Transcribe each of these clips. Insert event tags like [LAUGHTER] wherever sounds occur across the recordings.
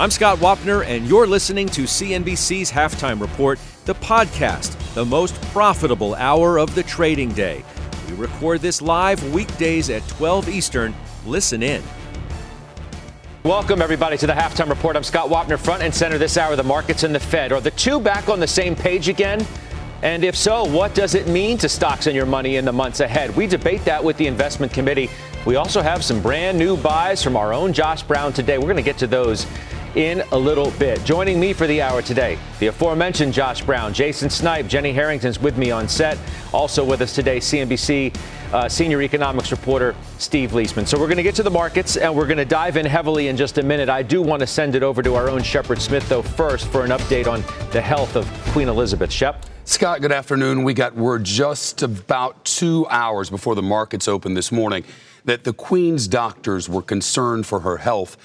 I'm Scott Wapner, and you're listening to CNBC's Halftime Report, the podcast, the most profitable hour of the trading day. We record this live weekdays at 12 Eastern. Listen in. Welcome, everybody, to the halftime report. I'm Scott Wapner, front and center this hour. The markets and the Fed. Are the two back on the same page again? And if so, what does it mean to stocks and your money in the months ahead? We debate that with the investment committee. We also have some brand new buys from our own Josh Brown today. We're going to get to those in a little bit. Joining me for the hour today, the aforementioned Josh Brown, Jason Snipe, Jenny Harrington's with me on set. Also with us today, CNBC uh, senior economics reporter Steve Liesman. So we're going to get to the markets and we're going to dive in heavily in just a minute. I do want to send it over to our own Shepard Smith, though, first for an update on the health of Queen Elizabeth. Shep? Scott, good afternoon. We got word just about two hours before the markets opened this morning that the Queen's doctors were concerned for her health.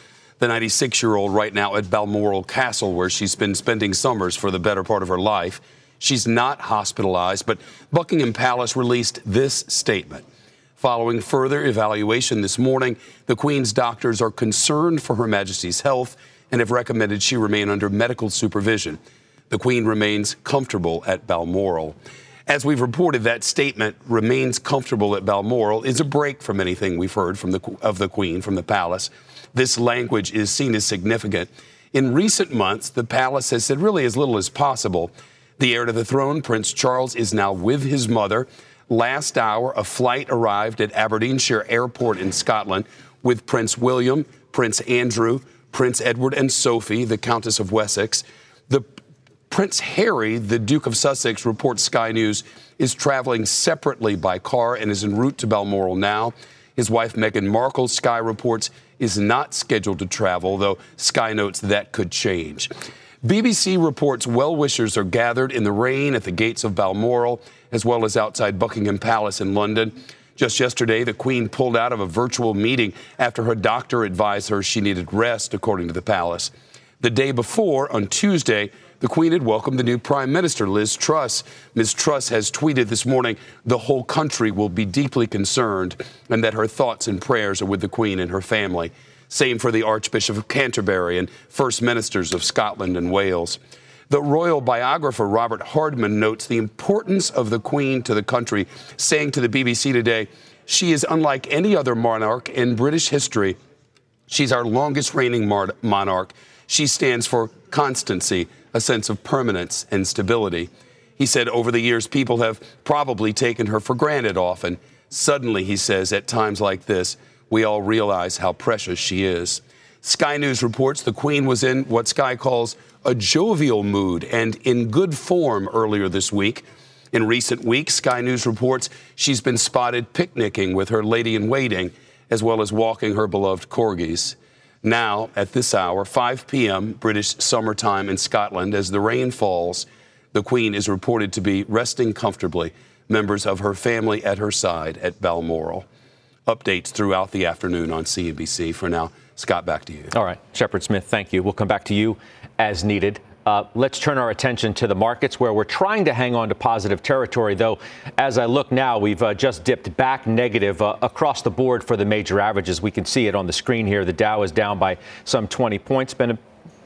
The 96 year old right now at Balmoral Castle, where she's been spending summers for the better part of her life. She's not hospitalized, but Buckingham Palace released this statement. Following further evaluation this morning, the Queen's doctors are concerned for Her Majesty's health and have recommended she remain under medical supervision. The Queen remains comfortable at Balmoral. As we've reported, that statement remains comfortable at Balmoral is a break from anything we've heard from the, of the Queen from the palace. This language is seen as significant. In recent months, the palace has said really as little as possible the heir to the throne, Prince Charles, is now with his mother. Last hour, a flight arrived at Aberdeenshire Airport in Scotland with Prince William, Prince Andrew, Prince Edward, and Sophie, the Countess of Wessex. The Prince Harry, the Duke of Sussex, reports Sky News, is traveling separately by car and is en route to Balmoral now. His wife Meghan Markle, Sky reports, is not scheduled to travel, though Sky notes that could change. BBC reports well wishers are gathered in the rain at the gates of Balmoral, as well as outside Buckingham Palace in London. Just yesterday, the Queen pulled out of a virtual meeting after her doctor advised her she needed rest, according to the palace. The day before, on Tuesday, the Queen had welcomed the new Prime Minister, Liz Truss. Ms. Truss has tweeted this morning the whole country will be deeply concerned and that her thoughts and prayers are with the Queen and her family. Same for the Archbishop of Canterbury and First Ministers of Scotland and Wales. The royal biographer Robert Hardman notes the importance of the Queen to the country, saying to the BBC today, She is unlike any other monarch in British history. She's our longest reigning monarch. She stands for constancy, a sense of permanence and stability. He said, Over the years, people have probably taken her for granted often. Suddenly, he says, at times like this, we all realize how precious she is. Sky News reports the Queen was in what Sky calls a jovial mood and in good form earlier this week. In recent weeks, Sky News reports she's been spotted picnicking with her lady in waiting, as well as walking her beloved corgis. Now, at this hour, 5 p.m. British summertime in Scotland, as the rain falls, the Queen is reported to be resting comfortably, members of her family at her side at Balmoral updates throughout the afternoon on CNBC. For now, Scott, back to you. All right, Shepard Smith, thank you. We'll come back to you as needed. Uh, let's turn our attention to the markets where we're trying to hang on to positive territory, though. As I look now, we've uh, just dipped back negative uh, across the board for the major averages. We can see it on the screen here. The Dow is down by some 20 points. Been a,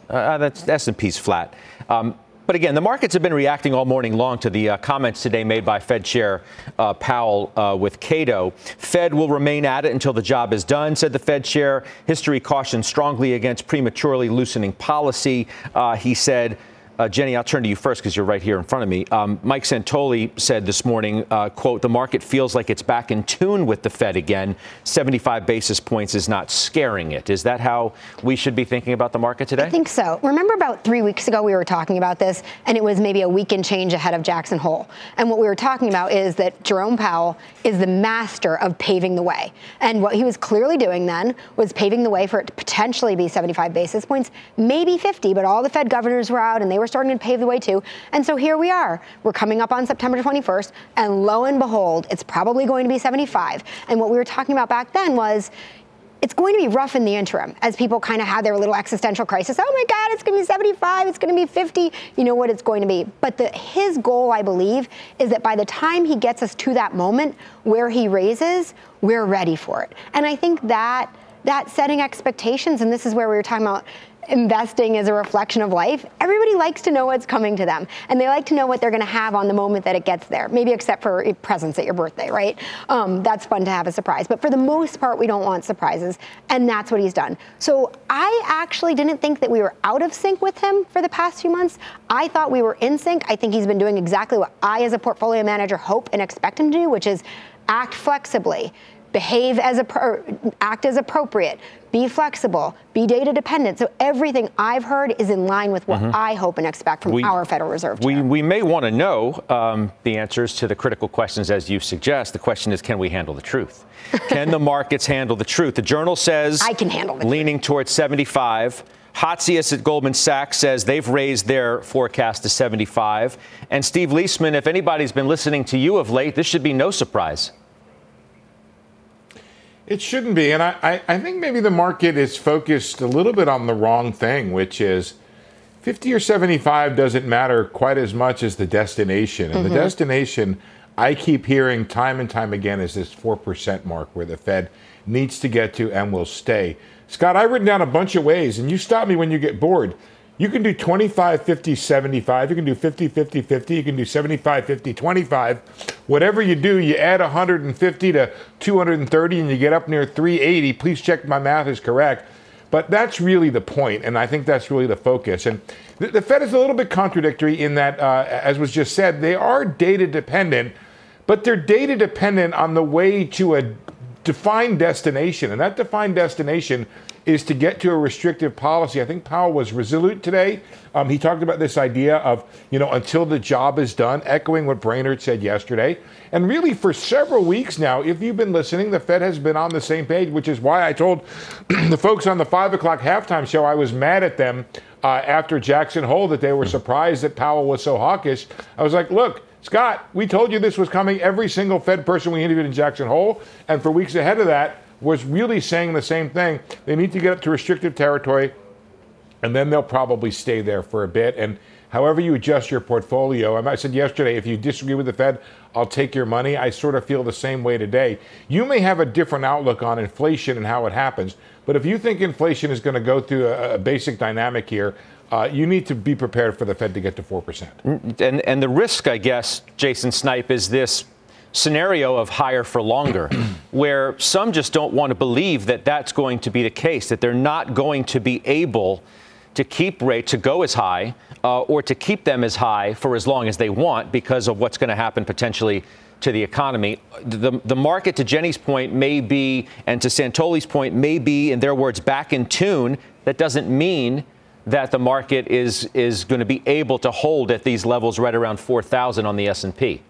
uh, that's S&P's flat. Um, but again, the markets have been reacting all morning long to the uh, comments today made by Fed Chair uh, Powell uh, with Cato. Fed will remain at it until the job is done, said the Fed Chair. History cautions strongly against prematurely loosening policy. Uh, he said, uh, Jenny, I'll turn to you first because you're right here in front of me. Um, Mike Santoli said this morning, uh, "quote The market feels like it's back in tune with the Fed again. 75 basis points is not scaring it. Is that how we should be thinking about the market today? I think so. Remember about three weeks ago we were talking about this, and it was maybe a week weekend change ahead of Jackson Hole. And what we were talking about is that Jerome Powell is the master of paving the way, and what he was clearly doing then was paving the way for it to potentially be 75 basis points, maybe 50. But all the Fed governors were out, and they were starting to pave the way too. And so here we are. We're coming up on September 21st, and lo and behold, it's probably going to be 75. And what we were talking about back then was, it's going to be rough in the interim as people kind of have their little existential crisis. Oh my God, it's going to be 75, it's going to be 50. You know what it's going to be. But the, his goal, I believe, is that by the time he gets us to that moment where he raises, we're ready for it. And I think that that setting expectations, and this is where we were talking about investing is a reflection of life, everybody likes to know what's coming to them. And they like to know what they're going to have on the moment that it gets there, maybe except for presents at your birthday, right? Um, that's fun to have a surprise. But for the most part, we don't want surprises. And that's what he's done. So I actually didn't think that we were out of sync with him for the past few months. I thought we were in sync. I think he's been doing exactly what I, as a portfolio manager, hope and expect him to do, which is act flexibly behave as a act as appropriate, be flexible, be data dependent. So everything I've heard is in line with what mm-hmm. I hope and expect from we, our Federal Reserve. We, we may want to know um, the answers to the critical questions as you suggest. The question is, can we handle the truth? [LAUGHS] can the markets handle the truth? The journal says I can handle it. Leaning towards 75. Hatzius at Goldman Sachs says they've raised their forecast to 75. And Steve Liesman, if anybody's been listening to you of late, this should be no surprise. It shouldn't be. And I, I, think maybe the market is focused a little bit on the wrong thing, which is 50 or 75 doesn't matter quite as much as the destination. And mm-hmm. the destination, I keep hearing time and time again, is this 4% mark where the Fed needs to get to and will stay. Scott, I've written down a bunch of ways, and you stop me when you get bored. You can do 25, 50, 75. You can do 50, 50, 50. You can do 75, 50, 25. Whatever you do, you add 150 to 230 and you get up near 380. Please check my math is correct. But that's really the point, and I think that's really the focus. And the, the Fed is a little bit contradictory in that, uh, as was just said, they are data dependent, but they're data dependent on the way to a defined destination. And that defined destination is to get to a restrictive policy. I think Powell was resolute today. Um, he talked about this idea of, you know, until the job is done, echoing what Brainard said yesterday. And really, for several weeks now, if you've been listening, the Fed has been on the same page, which is why I told [CLEARS THROAT] the folks on the 5 o'clock halftime show I was mad at them uh, after Jackson Hole that they were surprised that Powell was so hawkish. I was like, look, Scott, we told you this was coming. Every single Fed person we interviewed in Jackson Hole, and for weeks ahead of that, was really saying the same thing. They need to get up to restrictive territory, and then they'll probably stay there for a bit. And however you adjust your portfolio, I said yesterday, if you disagree with the Fed, I'll take your money. I sort of feel the same way today. You may have a different outlook on inflation and how it happens, but if you think inflation is going to go through a, a basic dynamic here, uh, you need to be prepared for the Fed to get to 4%. And, and the risk, I guess, Jason Snipe, is this scenario of higher for longer, [CLEARS THROAT] where some just don't want to believe that that's going to be the case, that they're not going to be able to keep rates to go as high uh, or to keep them as high for as long as they want because of what's going to happen potentially to the economy. The, the market, to Jenny's point, may be, and to Santoli's point, may be, in their words, back in tune. That doesn't mean that the market is is going to be able to hold at these levels right around 4,000 on the S&P.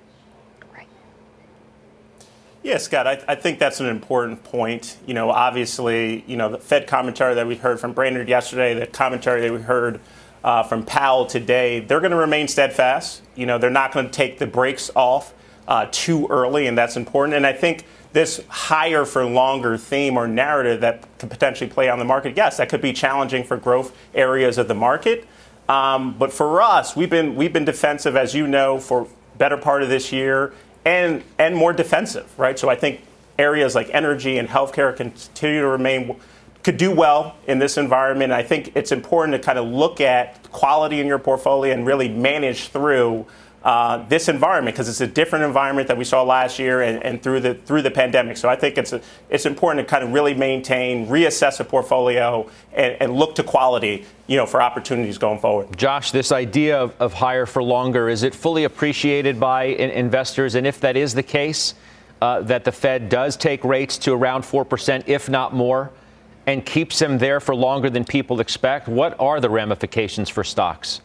Yeah, Scott, I, I, think that's an important point. You know, obviously, you know, the Fed commentary that we heard from Brainard yesterday, the commentary that we heard uh, from Powell today, they're going to remain steadfast. You know, they're not going to take the brakes off uh, too early, and that's important. And I think this higher for longer theme or narrative that could potentially play on the market, yes, that could be challenging for growth areas of the market. Um, but for us, we've been we've been defensive, as you know, for better part of this year and and more defensive, right? So I think areas like energy and healthcare continue to remain could do well in this environment. I think it's important to kind of look at quality in your portfolio and really manage through uh, this environment because it's a different environment that we saw last year and, and, through the through the pandemic. So I think it's a, it's important to kind of really maintain, reassess a portfolio, and, and, look to quality, you know, for opportunities going forward. Josh, this idea of, of higher for longer is it fully appreciated by in- investors? And if that is the case, uh, that the Fed does take rates to around four percent, if not more, and keeps them there for longer than people expect, what are the ramifications for stocks?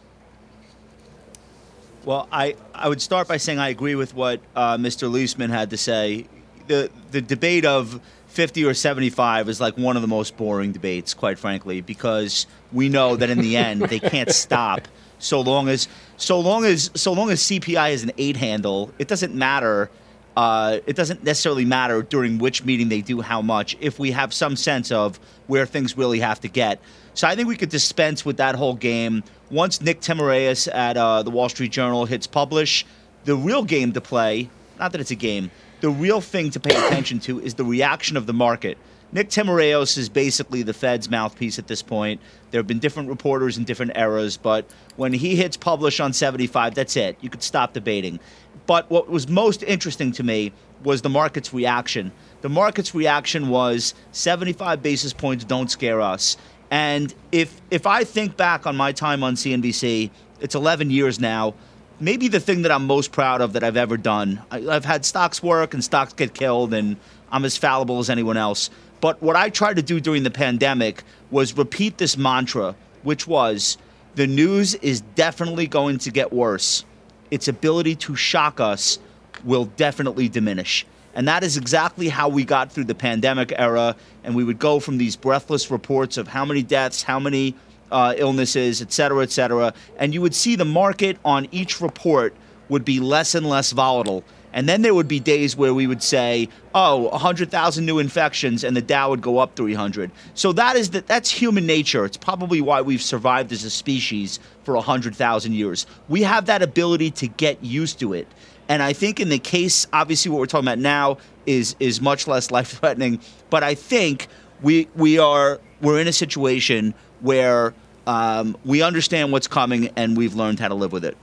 Well, I, I would start by saying I agree with what uh, Mr. Liesman had to say. The, the debate of 50 or 75 is like one of the most boring debates, quite frankly, because we know that in the [LAUGHS] end they can't stop so long as so long as so long as CPI is an eight handle. It doesn't matter. Uh, it doesn't necessarily matter during which meeting they do how much if we have some sense of where things really have to get. So I think we could dispense with that whole game once Nick Timiraos at uh, the Wall Street Journal hits publish. The real game to play, not that it's a game, the real thing to pay attention to is the reaction of the market. Nick Timiraos is basically the Fed's mouthpiece at this point. There have been different reporters in different eras, but when he hits publish on 75, that's it. You could stop debating. But what was most interesting to me was the market's reaction. The market's reaction was 75 basis points don't scare us. And if if I think back on my time on CNBC, it's 11 years now. Maybe the thing that I'm most proud of that I've ever done. I, I've had stocks work and stocks get killed, and I'm as fallible as anyone else. But what I tried to do during the pandemic was repeat this mantra, which was the news is definitely going to get worse. Its ability to shock us will definitely diminish. And that is exactly how we got through the pandemic era. And we would go from these breathless reports of how many deaths, how many uh, illnesses, et cetera, et cetera. And you would see the market on each report would be less and less volatile. And then there would be days where we would say, "Oh, 100,000 new infections," and the Dow would go up 300. So that is that. That's human nature. It's probably why we've survived as a species for 100,000 years. We have that ability to get used to it. And I think in the case, obviously, what we're talking about now is is much less [LAUGHS] life threatening. But I think we we are we're in a situation where um, we understand what's coming and we've learned how to live with it.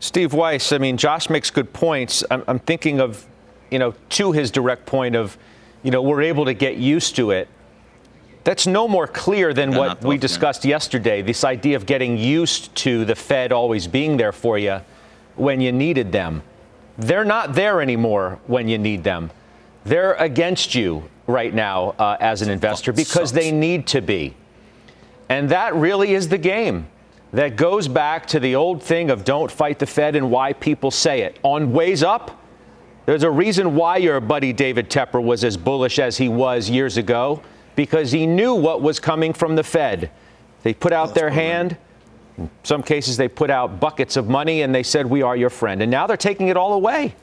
Steve Weiss, I mean, Josh makes good points. I'm, I'm thinking of, you know, to his direct point of, you know, we're able to get used to it. That's no more clear than what we discussed yesterday. This idea of getting used to the Fed always being there for you when you needed them. They're not there anymore when you need them. They're against you right now uh, as an investor because they need to be. And that really is the game that goes back to the old thing of don't fight the Fed and why people say it. On ways up, there's a reason why your buddy David Tepper was as bullish as he was years ago because he knew what was coming from the Fed. They put out their hand. In some cases, they put out buckets of money and they said, We are your friend. And now they're taking it all away.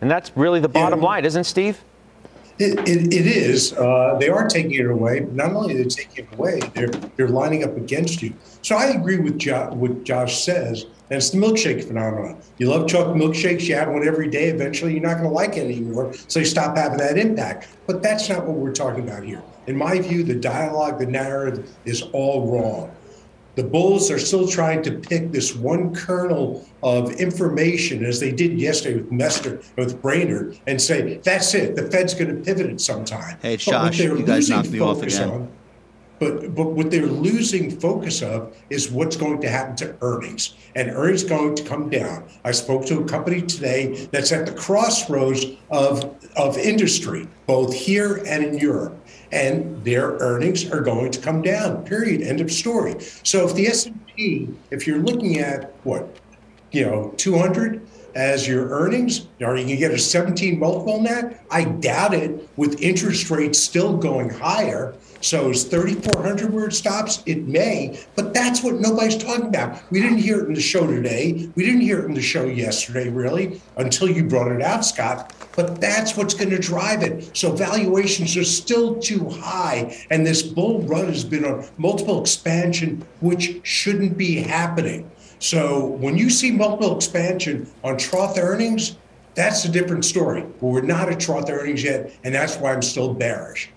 And that's really the bottom yeah. line, isn't Steve? It, it, it is. Uh, they are taking it away. Not only are they taking it away, they're they're lining up against you. So I agree with jo- what Josh says, and it's the milkshake phenomenon. You love chocolate milkshakes, you have one every day. Eventually, you're not going to like it anymore, so you stop having that impact. But that's not what we're talking about here. In my view, the dialogue, the narrative is all wrong. The Bulls are still trying to pick this one kernel of information, as they did yesterday with Mester, with Brainard, and say, that's it. The Fed's going to pivot at some time. Hey, Josh, you guys knocked me off again. On, but, but what they're losing focus of is what's going to happen to earnings. And earnings going to come down. I spoke to a company today that's at the crossroads of, of industry, both here and in Europe and their earnings are going to come down. Period. End of story. So if the S&P, if you're looking at what, you know, 200 as your earnings, are you can get a 17 multiple on that? I doubt it. With interest rates still going higher, so is 3,400 where it stops? It may, but that's what nobody's talking about. We didn't hear it in the show today. We didn't hear it in the show yesterday, really, until you brought it out, Scott. But that's what's going to drive it. So valuations are still too high, and this bull run has been on multiple expansion, which shouldn't be happening. So when you see multiple expansion on trough earnings, that's a different story. We're not at trough earnings yet, and that's why I'm still bearish.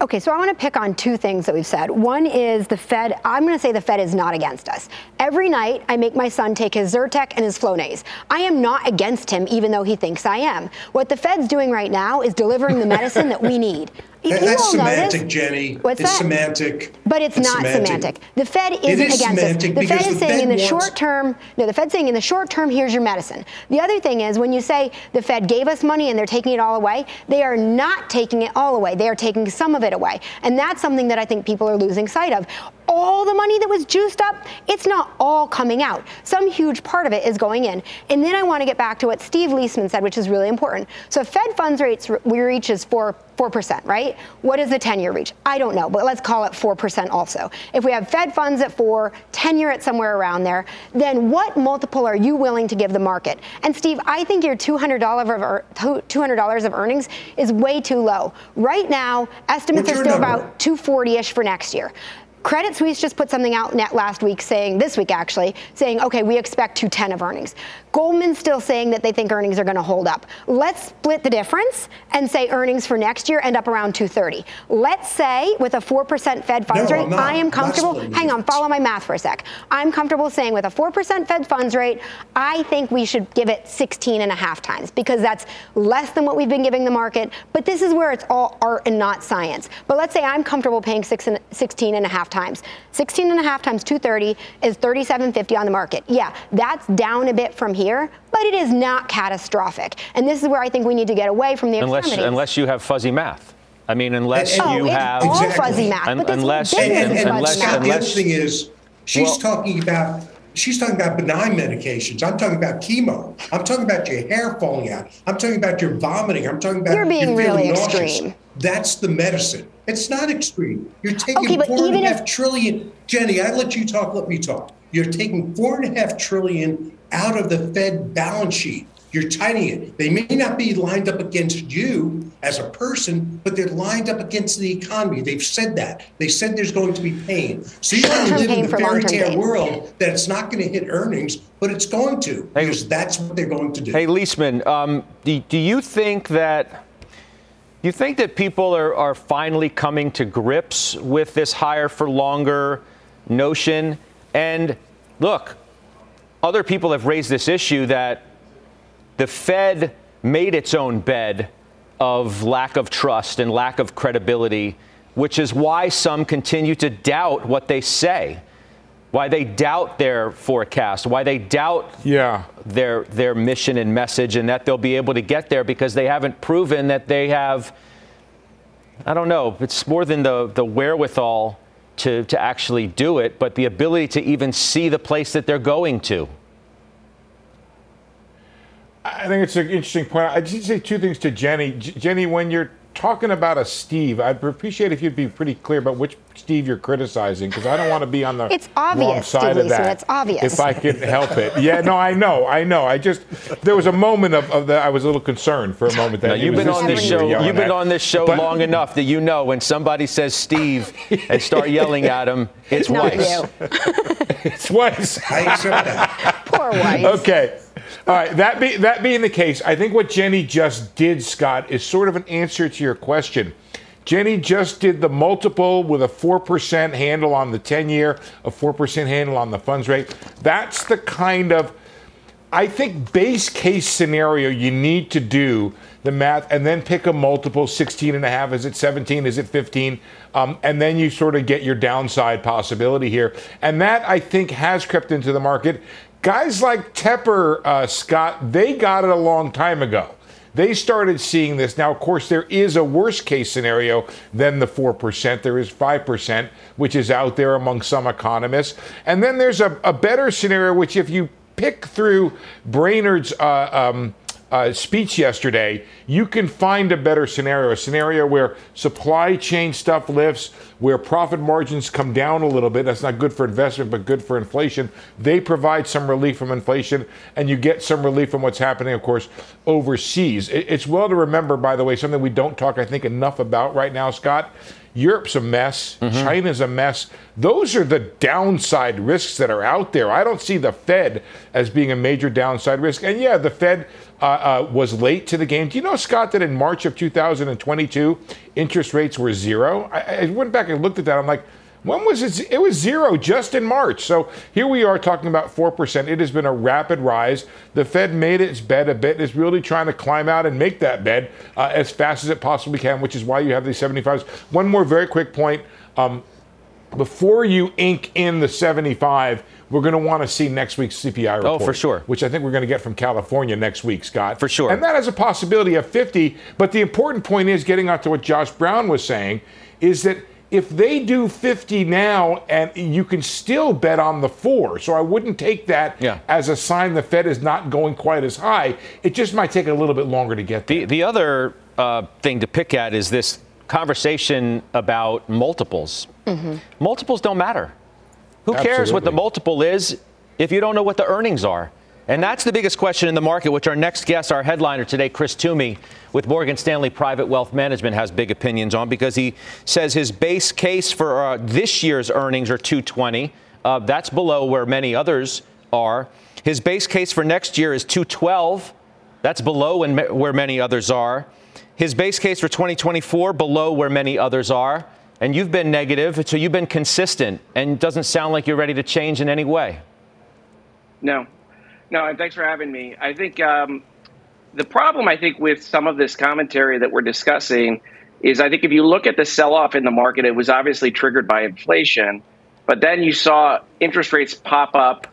Okay, so I want to pick on two things that we've said. One is the Fed, I'm going to say the Fed is not against us. Every night, I make my son take his Zyrtec and his Flonase. I am not against him, even though he thinks I am. What the Fed's doing right now is delivering the medicine that we need. That's semantic, Jenny. What's it's that? semantic. But it's, it's not semantic. semantic. The Fed isn't is against us. The Fed is the saying Fed in the short term, no, the Fed's saying in the short term, here's your medicine. The other thing is when you say the Fed gave us money and they're taking it all away, they are not taking it all away. They are taking some of it away. And that's something that I think people are losing sight of. All the money that was juiced up, it's not all coming out. Some huge part of it is going in. And then I want to get back to what Steve Liesman said, which is really important. So if Fed funds rates we reach is four four percent, right? What is the 10-year reach? I don't know, but let's call it four percent also. If we have Fed funds at four, 10-year at somewhere around there, then what multiple are you willing to give the market? And Steve, I think your $200 of $200 of earnings is way too low. Right now, estimates What's are still number? about 240-ish for next year. Credit Suisse just put something out net last week saying, this week actually, saying, okay, we expect 210 of earnings. Goldman's still saying that they think earnings are going to hold up. Let's split the difference and say earnings for next year end up around 230. Let's say with a 4% Fed funds No, rate, not. I am comfortable. Hang on, follow my math for a sec. I'm comfortable saying with a 4% Fed funds rate, I think we should give it 16 and a half times because that's less than what we've been giving the market. But this is where it's all art and not science. But let's say I'm comfortable paying six and, 16 and a half times. 16 and a half times 230 is 37.50 on the market. Yeah, that's down a bit from here, but it is not catastrophic. And this is where I think we need to get away from the Unless, unless you have fuzzy math. I mean, unless And- oh, you it's have. Exactly. fuzzy math. Un- but this unless- business And, and, is and fuzzy unless- math. The other thing is, she's Well- talking about she's talking about benign medications. I'm talking about chemo. I'm talking about your hair falling out. I'm talking about your vomiting. I'm talking about You're being feeling really nauseous. extreme. That's the medicine. It's not extreme. You're taking Okay, four and a if- trillion. Jenny, I let you talk. Let me talk. You're taking four and a half trillion out of the Fed balance sheet. You're tightening it. They may not be lined up against you as a person, but they're lined up against the economy. They've said that. They said there's going to be pain. So you want to live in the for fairy tale world that it's not going to hit earnings, but it's going to Hey- because that's what they're going to do. Hey, Liesman, um, do, do you think that you think that people are, are finally coming to grips with this higher for longer notion? And look, other people have raised this issue that the Fed made its own bed of lack of trust and lack of credibility, which is why some continue to doubt what they say, why they doubt their forecast, why they doubt Yeah. their their mission and message and that they'll be able to get there because they haven't proven that they have I don't know, it's more than the the wherewithal to to actually do it, but the ability to even see the place that they're going to. I think it's an interesting point. I just say two things to Jenny. J- Jenny, when you're talking about a Steve, I'd appreciate if you'd be pretty clear about which Steve you're criticizing, because I don't want to be on the It's obvious, wrong side Steve of that. Leeson, it's obvious. If I could help it. Yeah, no, I know, I know. I just there was a moment of, of that I was a little concerned for a moment that Now, it you've been on this show. You've been at. on this show But- long enough that you know when somebody says Steve and start yelling at him, it's Not Weiss. you. [LAUGHS] It's Weiss. I accept that. Poor Weiss. Okay. All right. That be that being the case, I think what Jenny just did, Scott, is sort of an answer to your question. Jenny just did the multiple with a 4% handle on the 10 year, a 4% handle on the funds rate. That's the kind of, I think, base case scenario you need to do the math and then pick a multiple 16 and a half. Is it 17? Is it 15? Um, and then you sort of get your downside possibility here. And that, I think, has crept into the market. Guys like Tepper, uh, Scott, they got it a long time ago. They started seeing this. Now, of course, there is a worst case scenario than the 4%. There is 5%, which is out there among some economists. And then there's a, a better scenario, which if you pick through Brainard's uh, um, uh, speech yesterday, you can find a better scenario, a scenario where supply chain stuff lifts, where profit margins come down a little bit. That's not good for investment, but good for inflation. They provide some relief from inflation, and you get some relief from what's happening, of course, overseas. It's well to remember, by the way, something we don't talk, I think, enough about right now, Scott. Europe's a mess. Mm-hmm. China's a mess. Those are the downside risks that are out there. I don't see the Fed as being a major downside risk. And yeah, the Fed uh, uh, was late to the game. Do you know, Scott, that in March of 2022, interest rates were zero? I, I went back and looked at that. I'm like, when was it? It was zero just in March. So here we are talking about 4%. It has been a rapid rise. The Fed made its bed a bit. It's really trying to climb out and make that bed uh, as fast as it possibly can, which is why you have these 75s. One more very quick point. Um, before you ink in the 75, we're going to want to see next week's CPI report. Oh, for sure. Which I think we're going to get from California next week, Scott. For sure. And that has a possibility of 50. But the important point is getting on to what Josh Brown was saying is that if they do 50 now and you can still bet on the four so i wouldn't take that yeah. as a sign the fed is not going quite as high it just might take a little bit longer to get there. the, the other uh, thing to pick at is this conversation about multiples mm-hmm. multiples don't matter who Absolutely. cares what the multiple is if you don't know what the earnings are and that's the biggest question in the market, which our next guest, our headliner today, Chris Toomey with Morgan Stanley Private Wealth Management, has big opinions on because he says his base case for uh, this year's earnings are 220. Uh, that's below where many others are. His base case for next year is 212. That's below where many others are. His base case for 2024 below where many others are. And you've been negative, so you've been consistent, and doesn't sound like you're ready to change in any way. No, no, and thanks for having me. I think um, the problem, I think, with some of this commentary that we're discussing is I think if you look at the sell off in the market, it was obviously triggered by inflation, but then you saw interest rates pop up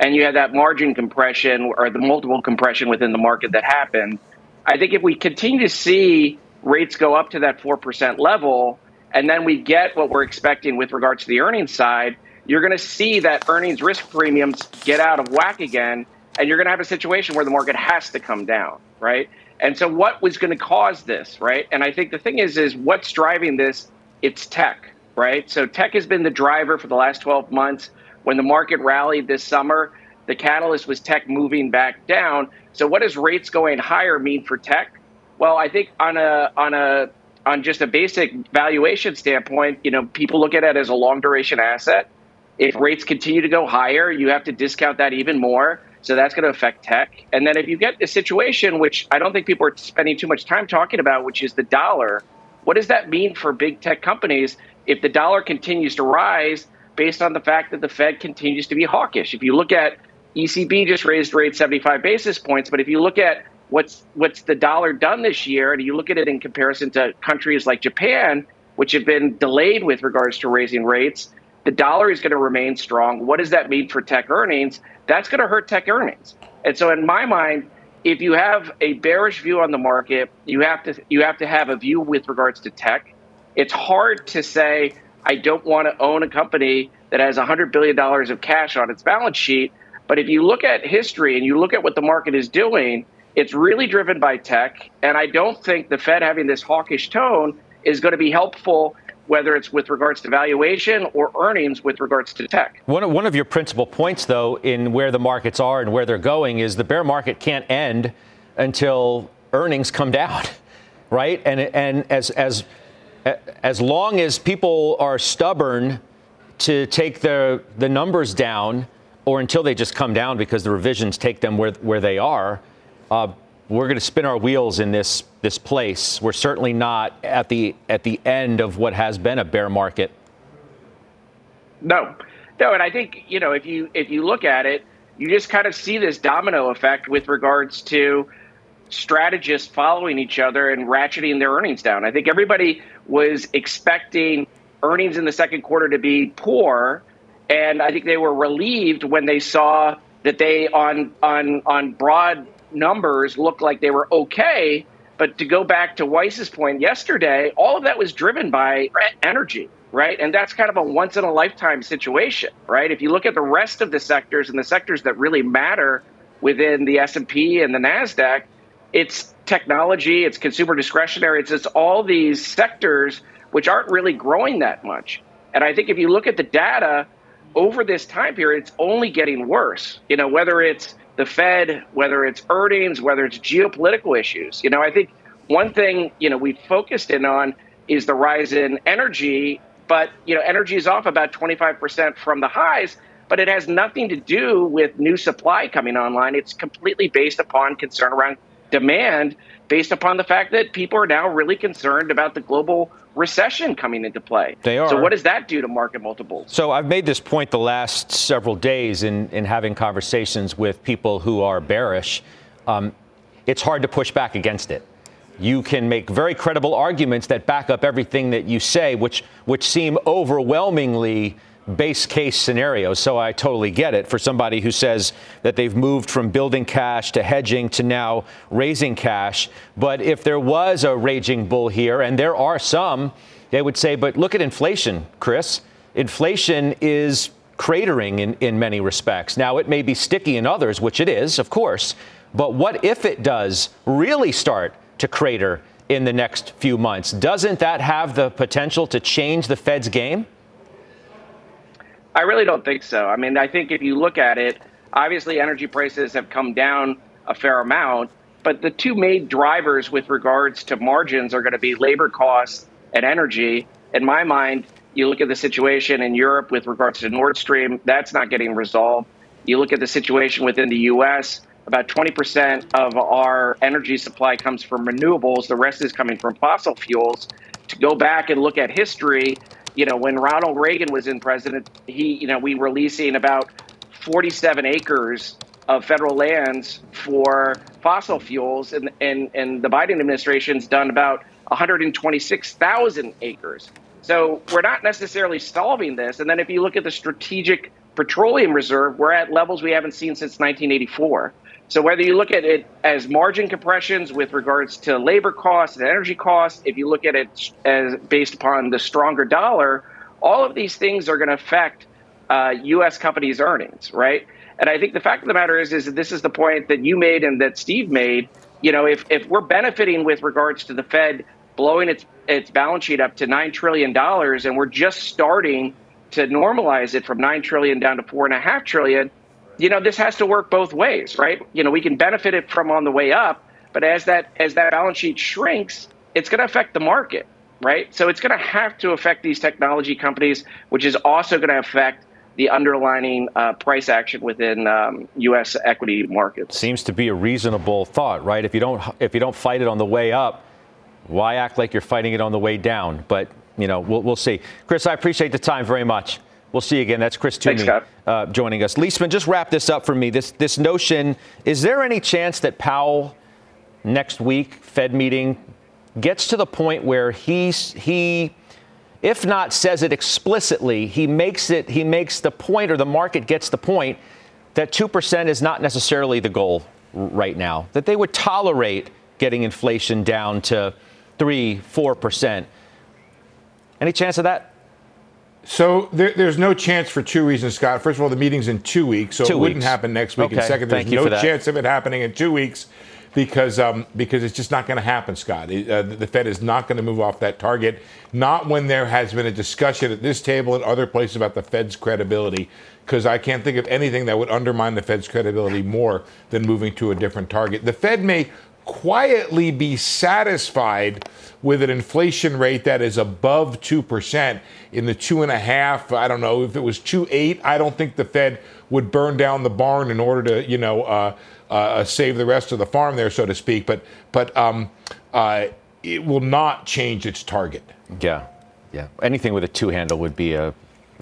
and you had that margin compression or the multiple compression within the market that happened. I think if we continue to see rates go up to that 4% level, and then we get what we're expecting with regards to the earnings side, you're going to see that earnings risk premiums get out of whack again and you're going to have a situation where the market has to come down, right? And so, what was going to cause this, right? And I think the thing is, is what's driving this? It's tech, right? So, tech has been the driver for the last 12 months. When the market rallied this summer, the catalyst was tech moving back down. So, what does rates going higher mean for tech? Well, I think on a on a on just a basic valuation standpoint, you know, people look at it as a long duration asset. If rates continue to go higher, you have to discount that even more. So that's going to affect tech. And then if you get a situation, which I don't think people are spending too much time talking about, which is the dollar, what does that mean for big tech companies if the dollar continues to rise based on the fact that the Fed continues to be hawkish? If you look at ECB just raised rates 75 basis points, but if you look at what's what's the dollar done this year, and you look at it in comparison to countries like Japan, which have been delayed with regards to raising rates, the dollar is going to remain strong. What does that mean for tech earnings? That's going to hurt tech earnings. And so, in my mind, if you have a bearish view on the market, you have to you have to have a view with regards to tech. It's hard to say I don't want to own a company that has $100 billion of cash on its balance sheet. But if you look at history and you look at what the market is doing, it's really driven by tech. And I don't think the Fed having this hawkish tone is going to be helpful whether it's with regards to valuation or earnings with regards to tech. One of, one of your principal points, though, in where the markets are and where they're going is the bear market can't end until earnings come down, [LAUGHS] right? And, and as, as, as long as people are stubborn to take the, the numbers down, or until they just come down because the revisions take them where, where they are, uh, we're going to spin our wheels in this this place. We're certainly not at the at the end of what has been a bear market. No, no, and I think you know if you if you look at it, you just kind of see this domino effect with regards to strategists following each other and ratcheting their earnings down. I think everybody was expecting earnings in the second quarter to be poor, and I think they were relieved when they saw that they on on on broad numbers looked like they were okay. But to go back to Weiss's point yesterday, all of that was driven by energy, right? And that's kind of a once in a lifetime situation, right? If you look at the rest of the sectors and the sectors that really matter within the S&P and the Nasdaq, it's technology, it's consumer discretionary, it's, it's all these sectors which aren't really growing that much. And I think if you look at the data over this time period, it's only getting worse. You know, whether it's the Fed, whether it's earnings, whether it's geopolitical issues. You know, I think one thing, you know, we focused in on is the rise in energy. But you know, energy is off about 25% from the highs, but it has nothing to do with new supply coming online. It's completely based upon concern around demand, based upon the fact that people are now really concerned about the global recession coming into play. They are. So what does that do to market multiples? So I've made this point the last several days in, in having conversations with people who are bearish. Um, it's hard to push back against it. You can make very credible arguments that back up everything that you say, which which seem overwhelmingly base case scenario. So I totally get it for somebody who says that they've moved from building cash to hedging to now raising cash. But if there was a raging bull here, and there are some, they would say, but look at inflation, Chris. Inflation is cratering in, in many respects. Now, it may be sticky in others, which it is, of course. But what if it does really start to crater in the next few months? Doesn't that have the potential to change the Fed's game? I really don't think so. I mean, I think if you look at it, obviously energy prices have come down a fair amount, but the two main drivers with regards to margins are going to be labor costs and energy. In my mind, you look at the situation in Europe with regards to Nord Stream, that's not getting resolved. You look at the situation within the US, about 20% of our energy supply comes from renewables, the rest is coming from fossil fuels. To go back and look at history, you know, when Ronald Reagan was in president, he, you know, we were leasing about 47 acres of federal lands for fossil fuels, and and and the Biden administration's done about 126,000 acres. So we're not necessarily solving this. And then if you look at the strategic petroleum reserve, we're at levels we haven't seen since 1984. So whether you look at it as margin compressions with regards to labor costs and energy costs, if you look at it as based upon the stronger dollar, all of these things are going to affect uh, U.S. companies' earnings, right? And I think the fact of the matter is, is that this is the point that you made and that Steve made. You know, if if we're benefiting with regards to the Fed blowing its its balance sheet up to nine trillion dollars, and we're just starting to normalize it from nine trillion down to four and a half trillion you know, this has to work both ways, right? You know, we can benefit it from on the way up, but as that as that balance sheet shrinks, it's going to affect the market, right? So it's going to have to affect these technology companies, which is also going to affect the underlining uh, price action within um, U.S. equity markets. Seems to be a reasonable thought, right? If you don't if you don't fight it on the way up, why act like you're fighting it on the way down? But you know, we'll, we'll see. Chris, I appreciate the time very much. We'll see you again. That's Chris Toomey uh, joining us. Liesman, just wrap this up for me. This this notion: is there any chance that Powell next week Fed meeting gets to the point where he's he if not says it explicitly, he makes it he makes the point or the market gets the point that 2% is not necessarily the goal right now. That they would tolerate getting inflation down to 3 4%. Any chance of that? So there, there's no chance for two reasons, Scott. First of all, the meeting's in two weeks, so two it wouldn't weeks. happen next week. Okay. And second, there's no chance of it happening in two weeks because um, because it's just not going to happen, Scott. Uh, the Fed is not going to move off that target. Not when there has been a discussion at this table and other places about the Fed's credibility. Because I can't think of anything that would undermine the Fed's credibility more than moving to a different target. The Fed may quietly be satisfied with an inflation rate that is above 2% in the two and a half i don't know if it was two eight i don't think the fed would burn down the barn in order to you know uh, uh, save the rest of the farm there so to speak but but um, uh, it will not change its target yeah yeah anything with a two handle would be a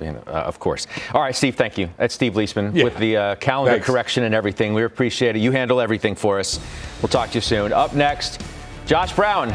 you know, uh, of course. All right, Steve, thank you. That's Steve Liesman Yeah. with the uh, calendar Thanks. correction and everything. We appreciate it. You handle everything for us. We'll talk to you soon. Up next, Josh Brown.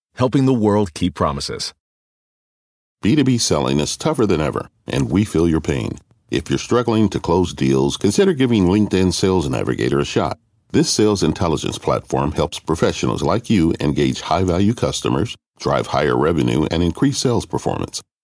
helping the world keep promises. B2B selling is tougher than ever, and we feel your pain. If you're struggling to close deals, consider giving LinkedIn Sales Navigator a shot. This sales intelligence platform helps professionals like you engage high value customers, drive higher revenue, and increase sales performance.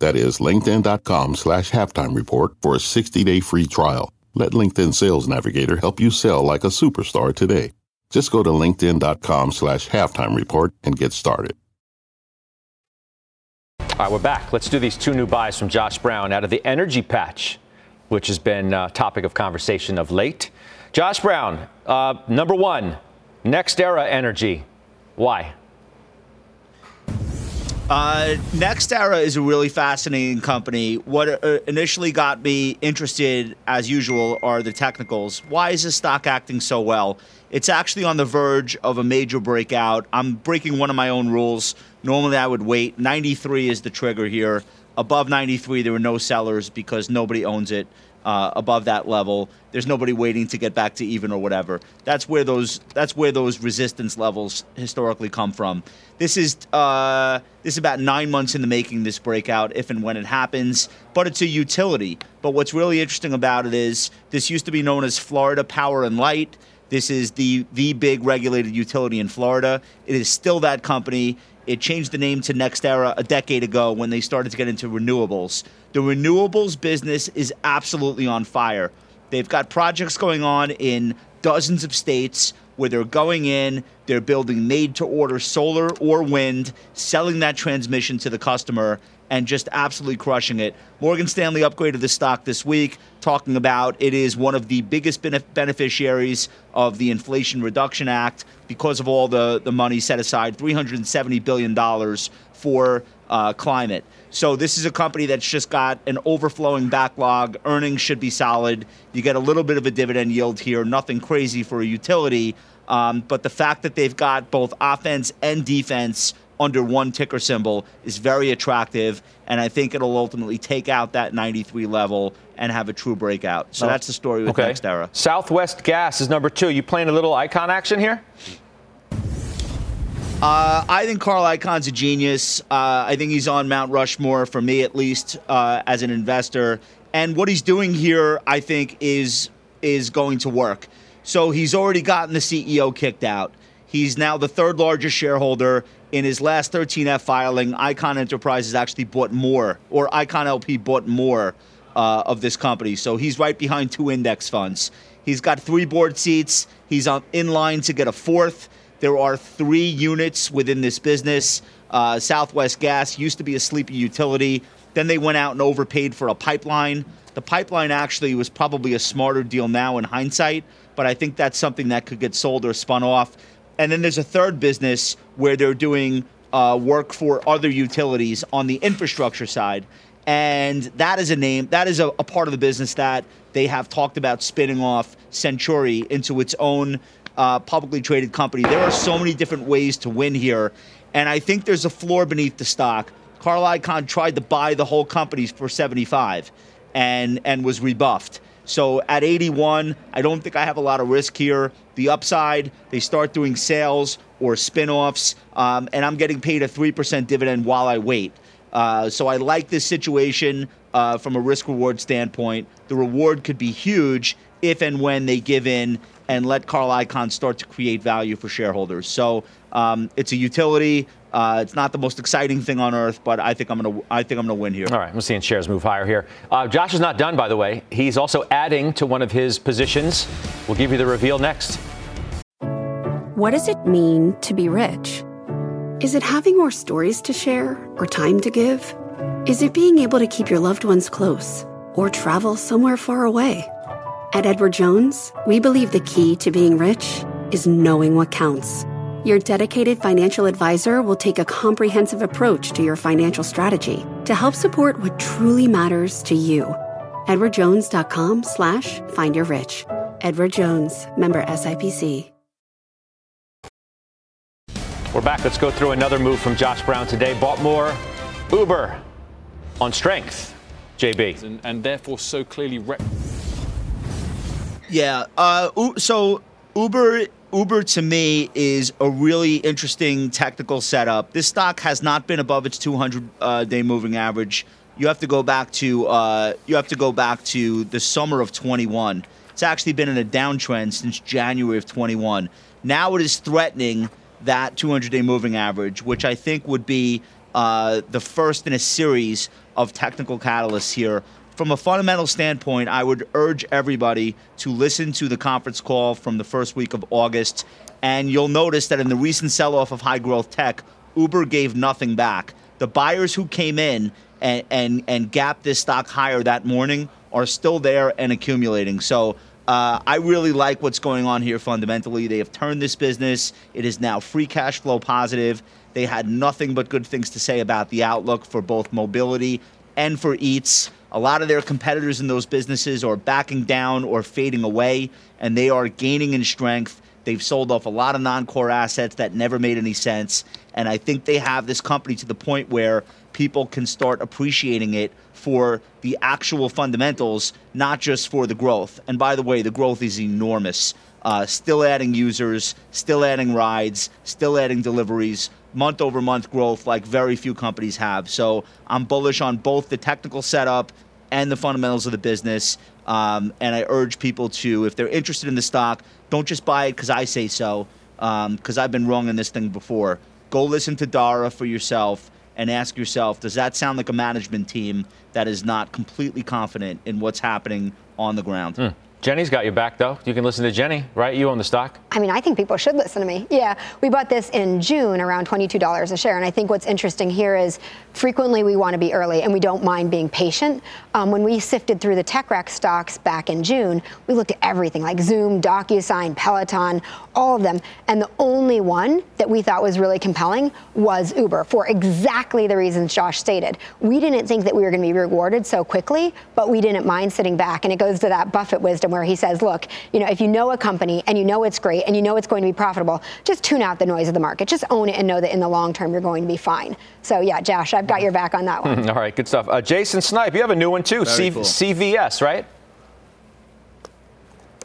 That is linkedin.com slash halftime report for a 60 day free trial. Let LinkedIn Sales Navigator help you sell like a superstar today. Just go to linkedin.com slash halftime report and get started. All right, we're back. Let's do these two new buys from Josh Brown out of the energy patch, which has been a topic of conversation of late. Josh Brown, uh, number one, NextEra Energy. Why? Uh, NextEra is a really fascinating company. What uh, initially got me interested, as usual, are the technicals. Why is this stock acting so well? It's actually on the verge of a major breakout. I'm breaking one of my own rules. Normally, I would wait. 93 is the trigger here. Above 93, there are no sellers because nobody owns it uh, above that level. There's nobody waiting to get back to even or whatever. That's where those that's where those resistance levels historically come from. This is uh, this is about nine months in the making. This breakout, if and when it happens, but it's a utility. But what's really interesting about it is this used to be known as Florida Power and Light. This is the the big regulated utility in Florida. It is still that company. It changed the name to NextEra a decade ago when they started to get into renewables. The renewables business is absolutely on fire. They've got projects going on in dozens of states where they're going in, they're building made to order solar or wind, selling that transmission to the customer, and just absolutely crushing it. Morgan Stanley upgraded the stock this week, talking about it is one of the biggest beneficiaries of the Inflation Reduction Act because of all the, the money set aside $370 billion for uh, climate. So this is a company that's just got an overflowing backlog. Earnings should be solid. You get a little bit of a dividend yield here, nothing crazy for a utility. Um, but the fact that they've got both offense and defense under one ticker symbol is very attractive, and I think it'll ultimately take out that 93 level and have a true breakout. So oh, that's the story with okay. NextEra. Southwest Gas is number two. You playing a little Icahn action here? Uh, I think Carl Icahn's a genius. Uh, I think he's on Mount Rushmore for me, at least, uh, as an investor. And what he's doing here, I think, is is going to work. So he's already gotten the CEO kicked out. He's now the third largest shareholder. In his last 13F filing, Icahn Enterprises actually bought more, or Icahn LP bought more uh, of this company. So he's right behind two index funds. He's got three board seats. He's on, in line to get a fourth. There are three units within this business. Uh, Southwest Gas used to be a sleepy utility. Then they went out and overpaid for a pipeline. The pipeline actually was probably a smarter deal now in hindsight, but I think that's something that could get sold or spun off. And then there's a third business where they're doing uh, work for other utilities on the infrastructure side. And that is a name, that is a, a part of the business that they have talked about spinning off Centuri into its own uh, publicly traded company. There are so many different ways to win here. And I think there's a floor beneath the stock. Carl Icahn tried to buy the whole company for 75 and, and was rebuffed. So at 81, I don't think I have a lot of risk here. The upside, they start doing sales or spin offs, um, and I'm getting paid a 3% dividend while I wait. Uh, so I like this situation uh, from a risk reward standpoint. The reward could be huge if and when they give in and let Carl Icahn start to create value for shareholders. So um, it's a utility. Uh, it's not the most exciting thing on earth, but I think I'm gonna I think I'm gonna win here. All right, I'm seeing shares move higher here. Uh, Josh is not done, by the way. He's also adding to one of his positions. We'll give you the reveal next. What does it mean to be rich? Is it having more stories to share or time to give? Is it being able to keep your loved ones close or travel somewhere far away? At Edward Jones, we believe the key to being rich is knowing what counts your dedicated financial advisor will take a comprehensive approach to your financial strategy to help support what truly matters to you. EdwardJones.com slash find your rich. Edward Jones, member SIPC. We're back. Let's go through another move from Josh Brown today. Bought more Uber on strength. JB. And, and therefore so clearly. Rep- yeah. Uh, so Uber Uber to me is a really interesting technical setup. This stock has not been above its 200 uh, day moving average. You have to go back to uh, you have to go back to the summer of 21. It's actually been in a downtrend since January of 21. Now it is threatening that 200 day moving average, which I think would be uh, the first in a series of technical catalysts here. From a fundamental standpoint, I would urge everybody to listen to the conference call from the first week of August, and you'll notice that in the recent sell off of high growth tech, Uber gave nothing back. The buyers who came in and, and, and gapped this stock higher that morning are still there and accumulating. So uh, I really like what's going on here fundamentally. They have turned this business. It is now free cash flow positive. They had nothing but good things to say about the outlook for both mobility and for Eats. A lot of their competitors in those businesses are backing down or fading away, and they are gaining in strength. They've sold off a lot of non core assets that never made any sense. And I think they have this company to the point where people can start appreciating it for the actual fundamentals, not just for the growth. And by the way, the growth is enormous. Uh, still adding users, still adding rides, still adding deliveries, month over month growth like very few companies have. So I'm bullish on both the technical setup and the fundamentals of the business. Um, and I urge people to, if they're interested in the stock, don't just buy it because I say so, because um, I've been wrong in this thing before. Go listen to Dara for yourself and ask yourself does that sound like a management team that is not completely confident in what's happening on the ground? Mm. Jenny's got your back, though. You can listen to Jenny, right? You own the stock. I mean, I think people should listen to me. Yeah, we bought this in June around $22 a share. And I think what's interesting here is frequently we want to be early and we don't mind being patient. Um, when we sifted through the tech wreck stocks back in June, we looked at everything like Zoom, DocuSign, Peloton, all of them. And the only one that we thought was really compelling was Uber for exactly the reasons Josh stated. We didn't think that we were going to be rewarded so quickly, but we didn't mind sitting back. And it goes to that Buffett wisdom where he says, look, you know, if you know a company and you know it's great and you know it's going to be profitable, just tune out the noise of the market. Just own it and know that in the long term you're going to be fine. So yeah, Josh, I've got your back on that one. [LAUGHS] All right, good stuff. Uh, Jason Snipe, you have a new one too, C- cool. CVS, right?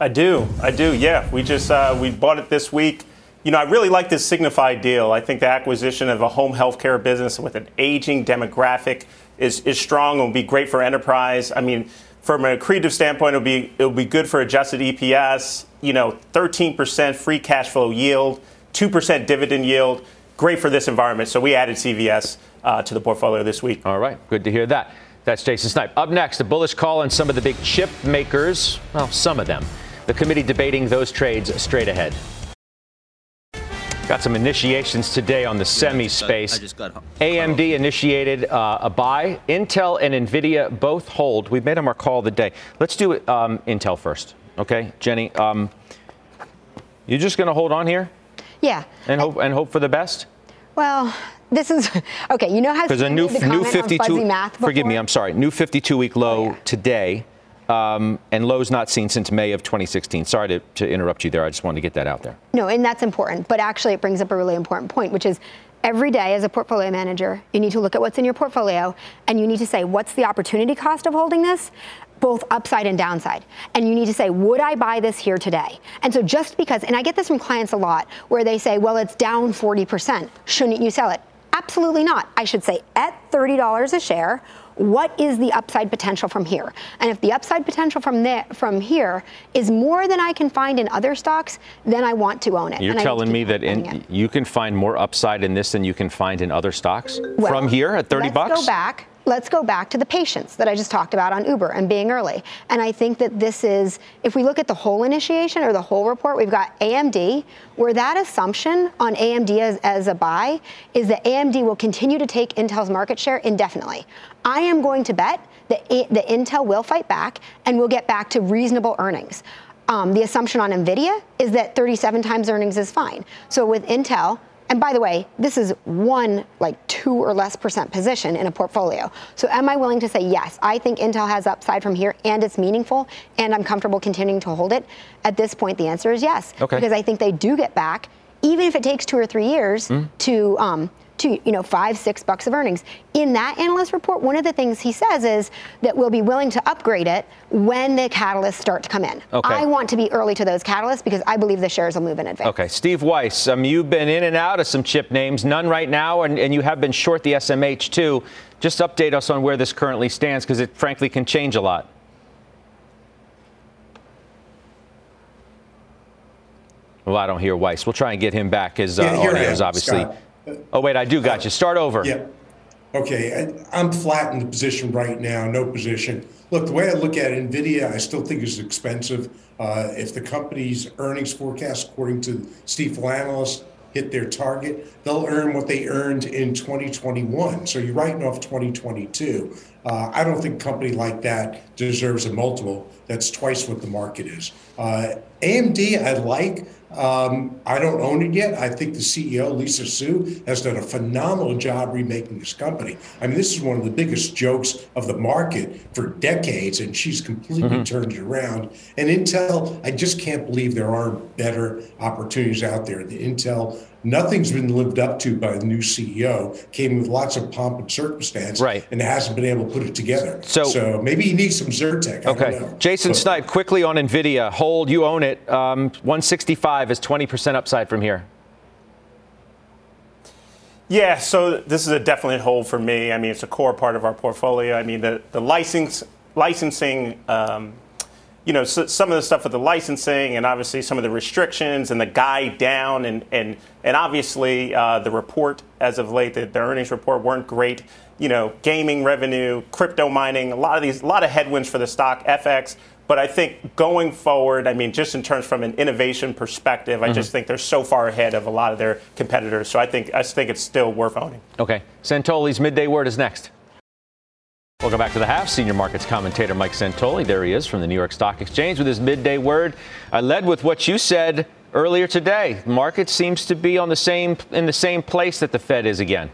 I do, I do. Yeah, we just uh, we bought it this week. You know, I really like this Signify deal. I think the acquisition of a home healthcare business with an aging demographic is is strong and will be great for enterprise. I mean from an accretive standpoint, it'll be it'll be good for adjusted EPS. You know, 13% free cash flow yield, 2% dividend yield. Great for this environment. So we added CVS uh, to the portfolio this week. All right, good to hear that. That's Jason Snipe. Up next, a bullish call on some of the big chip makers. Well, some of them. The committee debating those trades straight ahead. Got some initiations today on the semi space. AMD initiated uh, a buy. Intel and Nvidia both hold. We've made them our call of the day. Let's do um, Intel first, okay, Jenny? Um, you're just going to hold on here? Yeah. And hope and hope for the best. Well, this is [LAUGHS] okay. You know how because a new new 52. Forgive me. I'm sorry. New 52 week low oh, yeah. today um, and lows not seen since May of 2016. Sorry to, to interrupt you there. I just wanted to get that out there. No, and that's important. But actually, it brings up a really important point, which is every day as a portfolio manager, you need to look at what's in your portfolio and you need to say, what's the opportunity cost of holding this? both upside and downside. And you need to say, would I buy this here today? And so just because, and I get this from clients a lot, where they say, well, it's down 40%. Shouldn't you sell it? Absolutely not. I should say, at $30 a share, what is the upside potential from here? And if the upside potential from there, from here is more than I can find in other stocks, then I want to own it. You're telling me that in, you can find more upside in this than you can find in other stocks well, from here at 30 let's bucks? Let's go back let's go back to the patience that I just talked about on Uber and being early. And I think that this is, if we look at the whole initiation or the whole report, we've got AMD, where that assumption on AMD as, as a buy is that AMD will continue to take Intel's market share indefinitely. I am going to bet that, that Intel will fight back and will get back to reasonable earnings. Um, the assumption on NVIDIA is that 37 times earnings is fine. So with Intel, and by the way, this is one, like two or less percent position in a portfolio. So am I willing to say, yes, I think Intel has upside from here and it's meaningful and I'm comfortable continuing to hold it? At this point, the answer is yes. Okay. Because I think they do get back even if it takes two or three years mm. to um, to you know five six bucks of earnings in that analyst report one of the things he says is that we'll be willing to upgrade it when the catalysts start to come in okay. i want to be early to those catalysts because i believe the shares will move in advance okay steve weiss um, you've been in and out of some chip names none right now and, and you have been short the smh too just update us on where this currently stands because it frankly can change a lot Well, I don't hear Weiss. We'll try and get him back. His uh, yeah, audio is obviously Scott. Oh, wait, I do got you. Start over. Yeah. Okay, I'm flat in the position right now, no position. Look, the way I look at NVIDIA, I still think is expensive. Uh, if the company's earnings forecast, according to Stifel analysts, hit their target, they'll earn what they earned in 2021. So you're writing off 2022. Uh, I don't think a company like that deserves a multiple that's twice what the market is. Uh, AMD, I like. Um, I don't own it yet. I think the CEO, Lisa Su, has done a phenomenal job remaking this company. I mean, this is one of the biggest jokes of the market for decades, and she's completely mm-hmm. turned it around. And Intel, I just can't believe there aren't better opportunities out there. The Intel nothing's been lived up to by the new CEO. Came with lots of pomp and circumstance, right? And hasn't been able to put it together. So, so maybe he needs some Zyrtec. okay, Jason but, Snipe, quickly on Nvidia. Hold, you own it. Um, 165 is 20% upside from here. Yeah, so this is a definite hold for me. I mean, it's a core part of our portfolio. I mean, the the license licensing. Um, you know, so, some of the stuff with the licensing and obviously some of the restrictions and the guide down and and and obviously uh, the report as of late, the, the earnings report weren't great. You know, gaming revenue, crypto mining, a lot of these, a lot of headwinds for the stock, FX. But I think going forward, I mean, just in terms from an innovation perspective, I mm-hmm. just think they're so far ahead of a lot of their competitors. So I think I think it's still worth owning. Okay, Santoli's midday word is next. Welcome back to the half. Senior markets commentator Mike Santoli. There he is from the New York Stock Exchange with his midday word. I led with what you said earlier today. The market seems to be on the same in the same place that the Fed is again.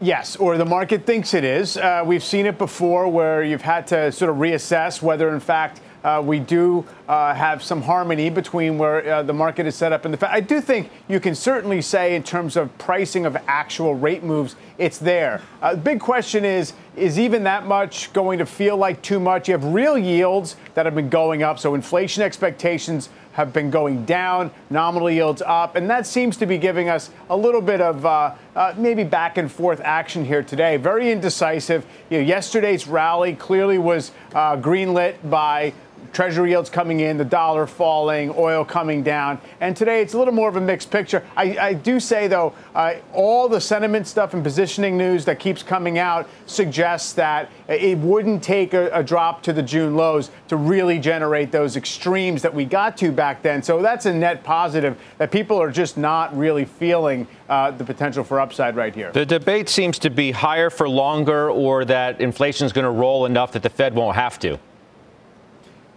Yes, or the market thinks it is. Uh, we've seen it before where you've had to sort of reassess whether, in fact, uh, we do uh, have some harmony between where uh, the market is set up and the Fed. I do think you can certainly say, in terms of pricing of actual rate moves, it's there. Uh, the big question is is even that much going to feel like too much? You have real yields that have been going up, so inflation expectations have been going down, nominal yields up, and that seems to be giving us a little bit of uh, uh, maybe back and forth action here today. Very indecisive. You know, yesterday's rally clearly was uh, greenlit by Treasury yields coming in, the dollar falling, oil coming down. And today it's a little more of a mixed picture. I, I do say, though, uh, all the sentiment stuff and positioning news that keeps coming out suggests that it wouldn't take a, a, drop to the June lows to really generate those extremes that we got to back then. So that's a net positive that people are just not really feeling uh, the potential for upside right here. The debate seems to be higher for longer or that inflation is going to roll enough that the Fed won't have to.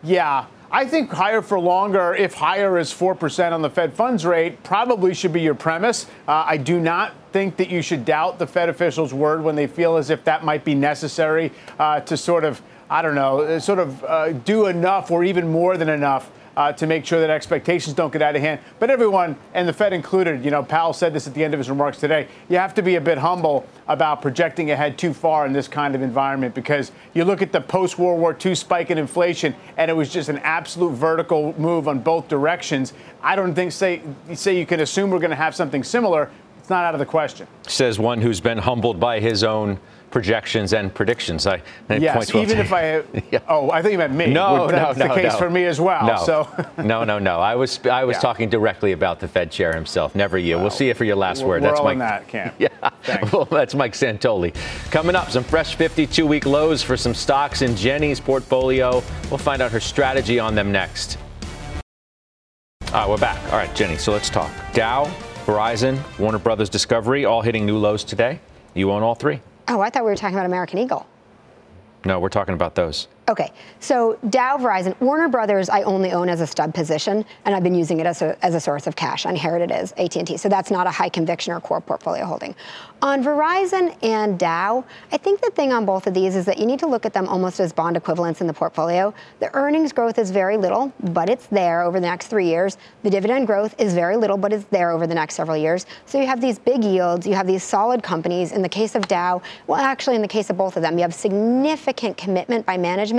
Yeah. I think higher for longer, if higher is 4% on the Fed funds rate, probably should be your premise. Uh, I do not think that you should doubt the Fed officials' word when they feel as if that might be necessary uh, to sort of, I don't know, sort of uh, do enough or even more than enough uh, to make sure that expectations don't get out of hand. But everyone, and the Fed included, you know, Powell said this at the end of his remarks today, you have to be a bit humble about projecting ahead too far in this kind of environment because you look at the post World War II spike in inflation and it was just an absolute vertical move on both directions. I don't think say say you can assume we're going to have something similar. It's not out of the question. Says one who's been humbled by his own projections and predictions. I, yes, even if I. [LAUGHS] yeah. Oh, I think you meant me. No, that's no, the case no. for me as well. No, so. [LAUGHS] no, no, no. I was I was yeah. talking directly about the Fed chair himself. Never you. Well, we'll see you for your last word. That's Mike. that camp. [LAUGHS] Yeah. Well, that's Mike Santoli. Coming up, some fresh 52-week lows for some stocks in Jenny's portfolio. We'll find out her strategy on them next. All right, we're back. All right, Jenny. So let's talk. Dow, Verizon, Warner Brothers Discovery, all hitting new lows today. You own all three. Oh, I thought we were talking about American Eagle. No, we're talking about those. Okay, so Dow, Verizon, Warner Brothers, I only own as a stub position, and I've been using it as a, as a source of cash. I inherited it as AT&T, so that's not a high conviction or core portfolio holding. On Verizon and Dow, I think the thing on both of these is that you need to look at them almost as bond equivalents in the portfolio. The earnings growth is very little, but it's there over the next three years. The dividend growth is very little, but it's there over the next several years. So you have these big yields, you have these solid companies. In the case of Dow, well, actually, in the case of both of them, you have significant commitment by management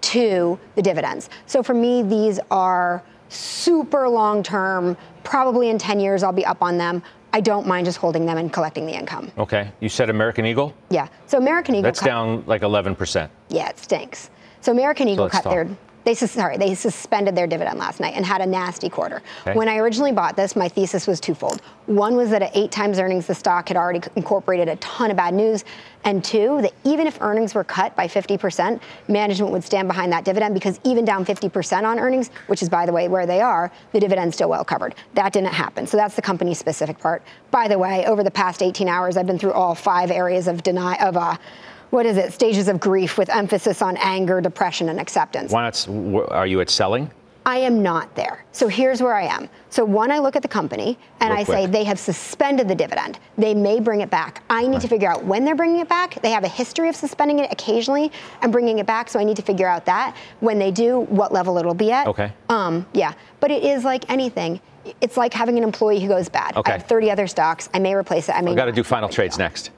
to the dividends. So for me, these are super long term. Probably in 10 years, I'll be up on them. I don't mind just holding them and collecting the income. Okay. You said American Eagle? Yeah. So American Eagle. That's cut, down like 11%. Yeah, it stinks. So American Eagle so cut talk. their they sorry they suspended their dividend last night and had a nasty quarter. Okay. When I originally bought this, my thesis was twofold. One was that at eight times earnings, the stock had already incorporated a ton of bad news, and two, that even if earnings were cut by 50%, management would stand behind that dividend because even down 50% on earnings, which is by the way where they are, the dividend's still well covered. That didn't happen. So that's the company specific part. By the way, over the past 18 hours, I've been through all five areas of deny of uh, what is it, stages of grief with emphasis on anger, depression, and acceptance. Why not? Are you at selling? I am not there. So here's where I am. So one, I look at the company and Real I quick. say they have suspended the dividend. They may bring it back. I need right. to figure out when they're bringing it back. They have a history of suspending it occasionally and bringing it back. So I need to figure out that when they do, what level it'll be at. Okay. Um, yeah. But it is like anything. It's like having an employee who goes bad. Okay. I have 30 other stocks. I may replace it. I may. We've got to do final trades next.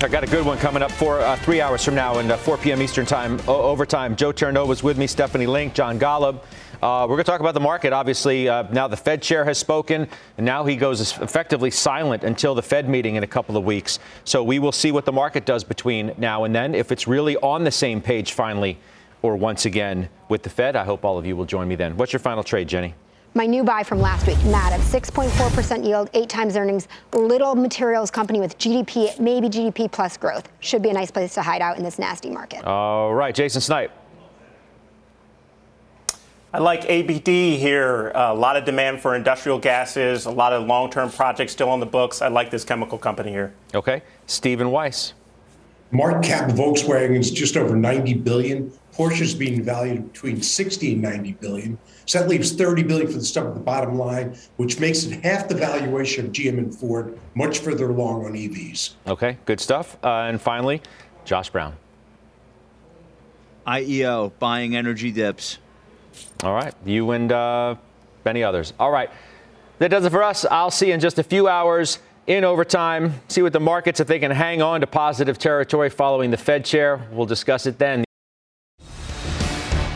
I got a good one coming up for uh, three hours from now and uh, 4 p.m. Eastern Time o- overtime. Joe Terranova with me, Stephanie Link, John Golub. Uh, we're going to talk about the market. Obviously, uh, now the Fed chair has spoken, and now he goes effectively silent until the Fed meeting in a couple of weeks. So we will see what the market does between now and then. If it's really on the same page finally, or once again with the Fed, I hope all of you will join me then. What's your final trade, Jenny? My new buy from last week, Mativ, 6.4% yield, eight times earnings, little materials company with GDP, maybe GDP plus growth. Should be a nice place to hide out in this nasty market. All right, Jason Snipe. I like APD here. A lot of demand for industrial gases, a lot of long term projects still on the books. I like this chemical company here. Okay. Stephen Weiss. Market cap of Volkswagen is just over 90 billion. Porsche is being valued between 60 and 90 billion. So that leaves 30 billion for the stuff at the bottom line, which makes it half the valuation of GM and Ford, much further along on EVs. Okay, good stuff. Uh, and finally, Josh Brown. IEO buying energy dips. All right, you and uh, many others. All right, that does it for us. I'll see you in just a few hours in overtime. See what the markets if they can hang on to positive territory following the Fed chair. We'll discuss it then.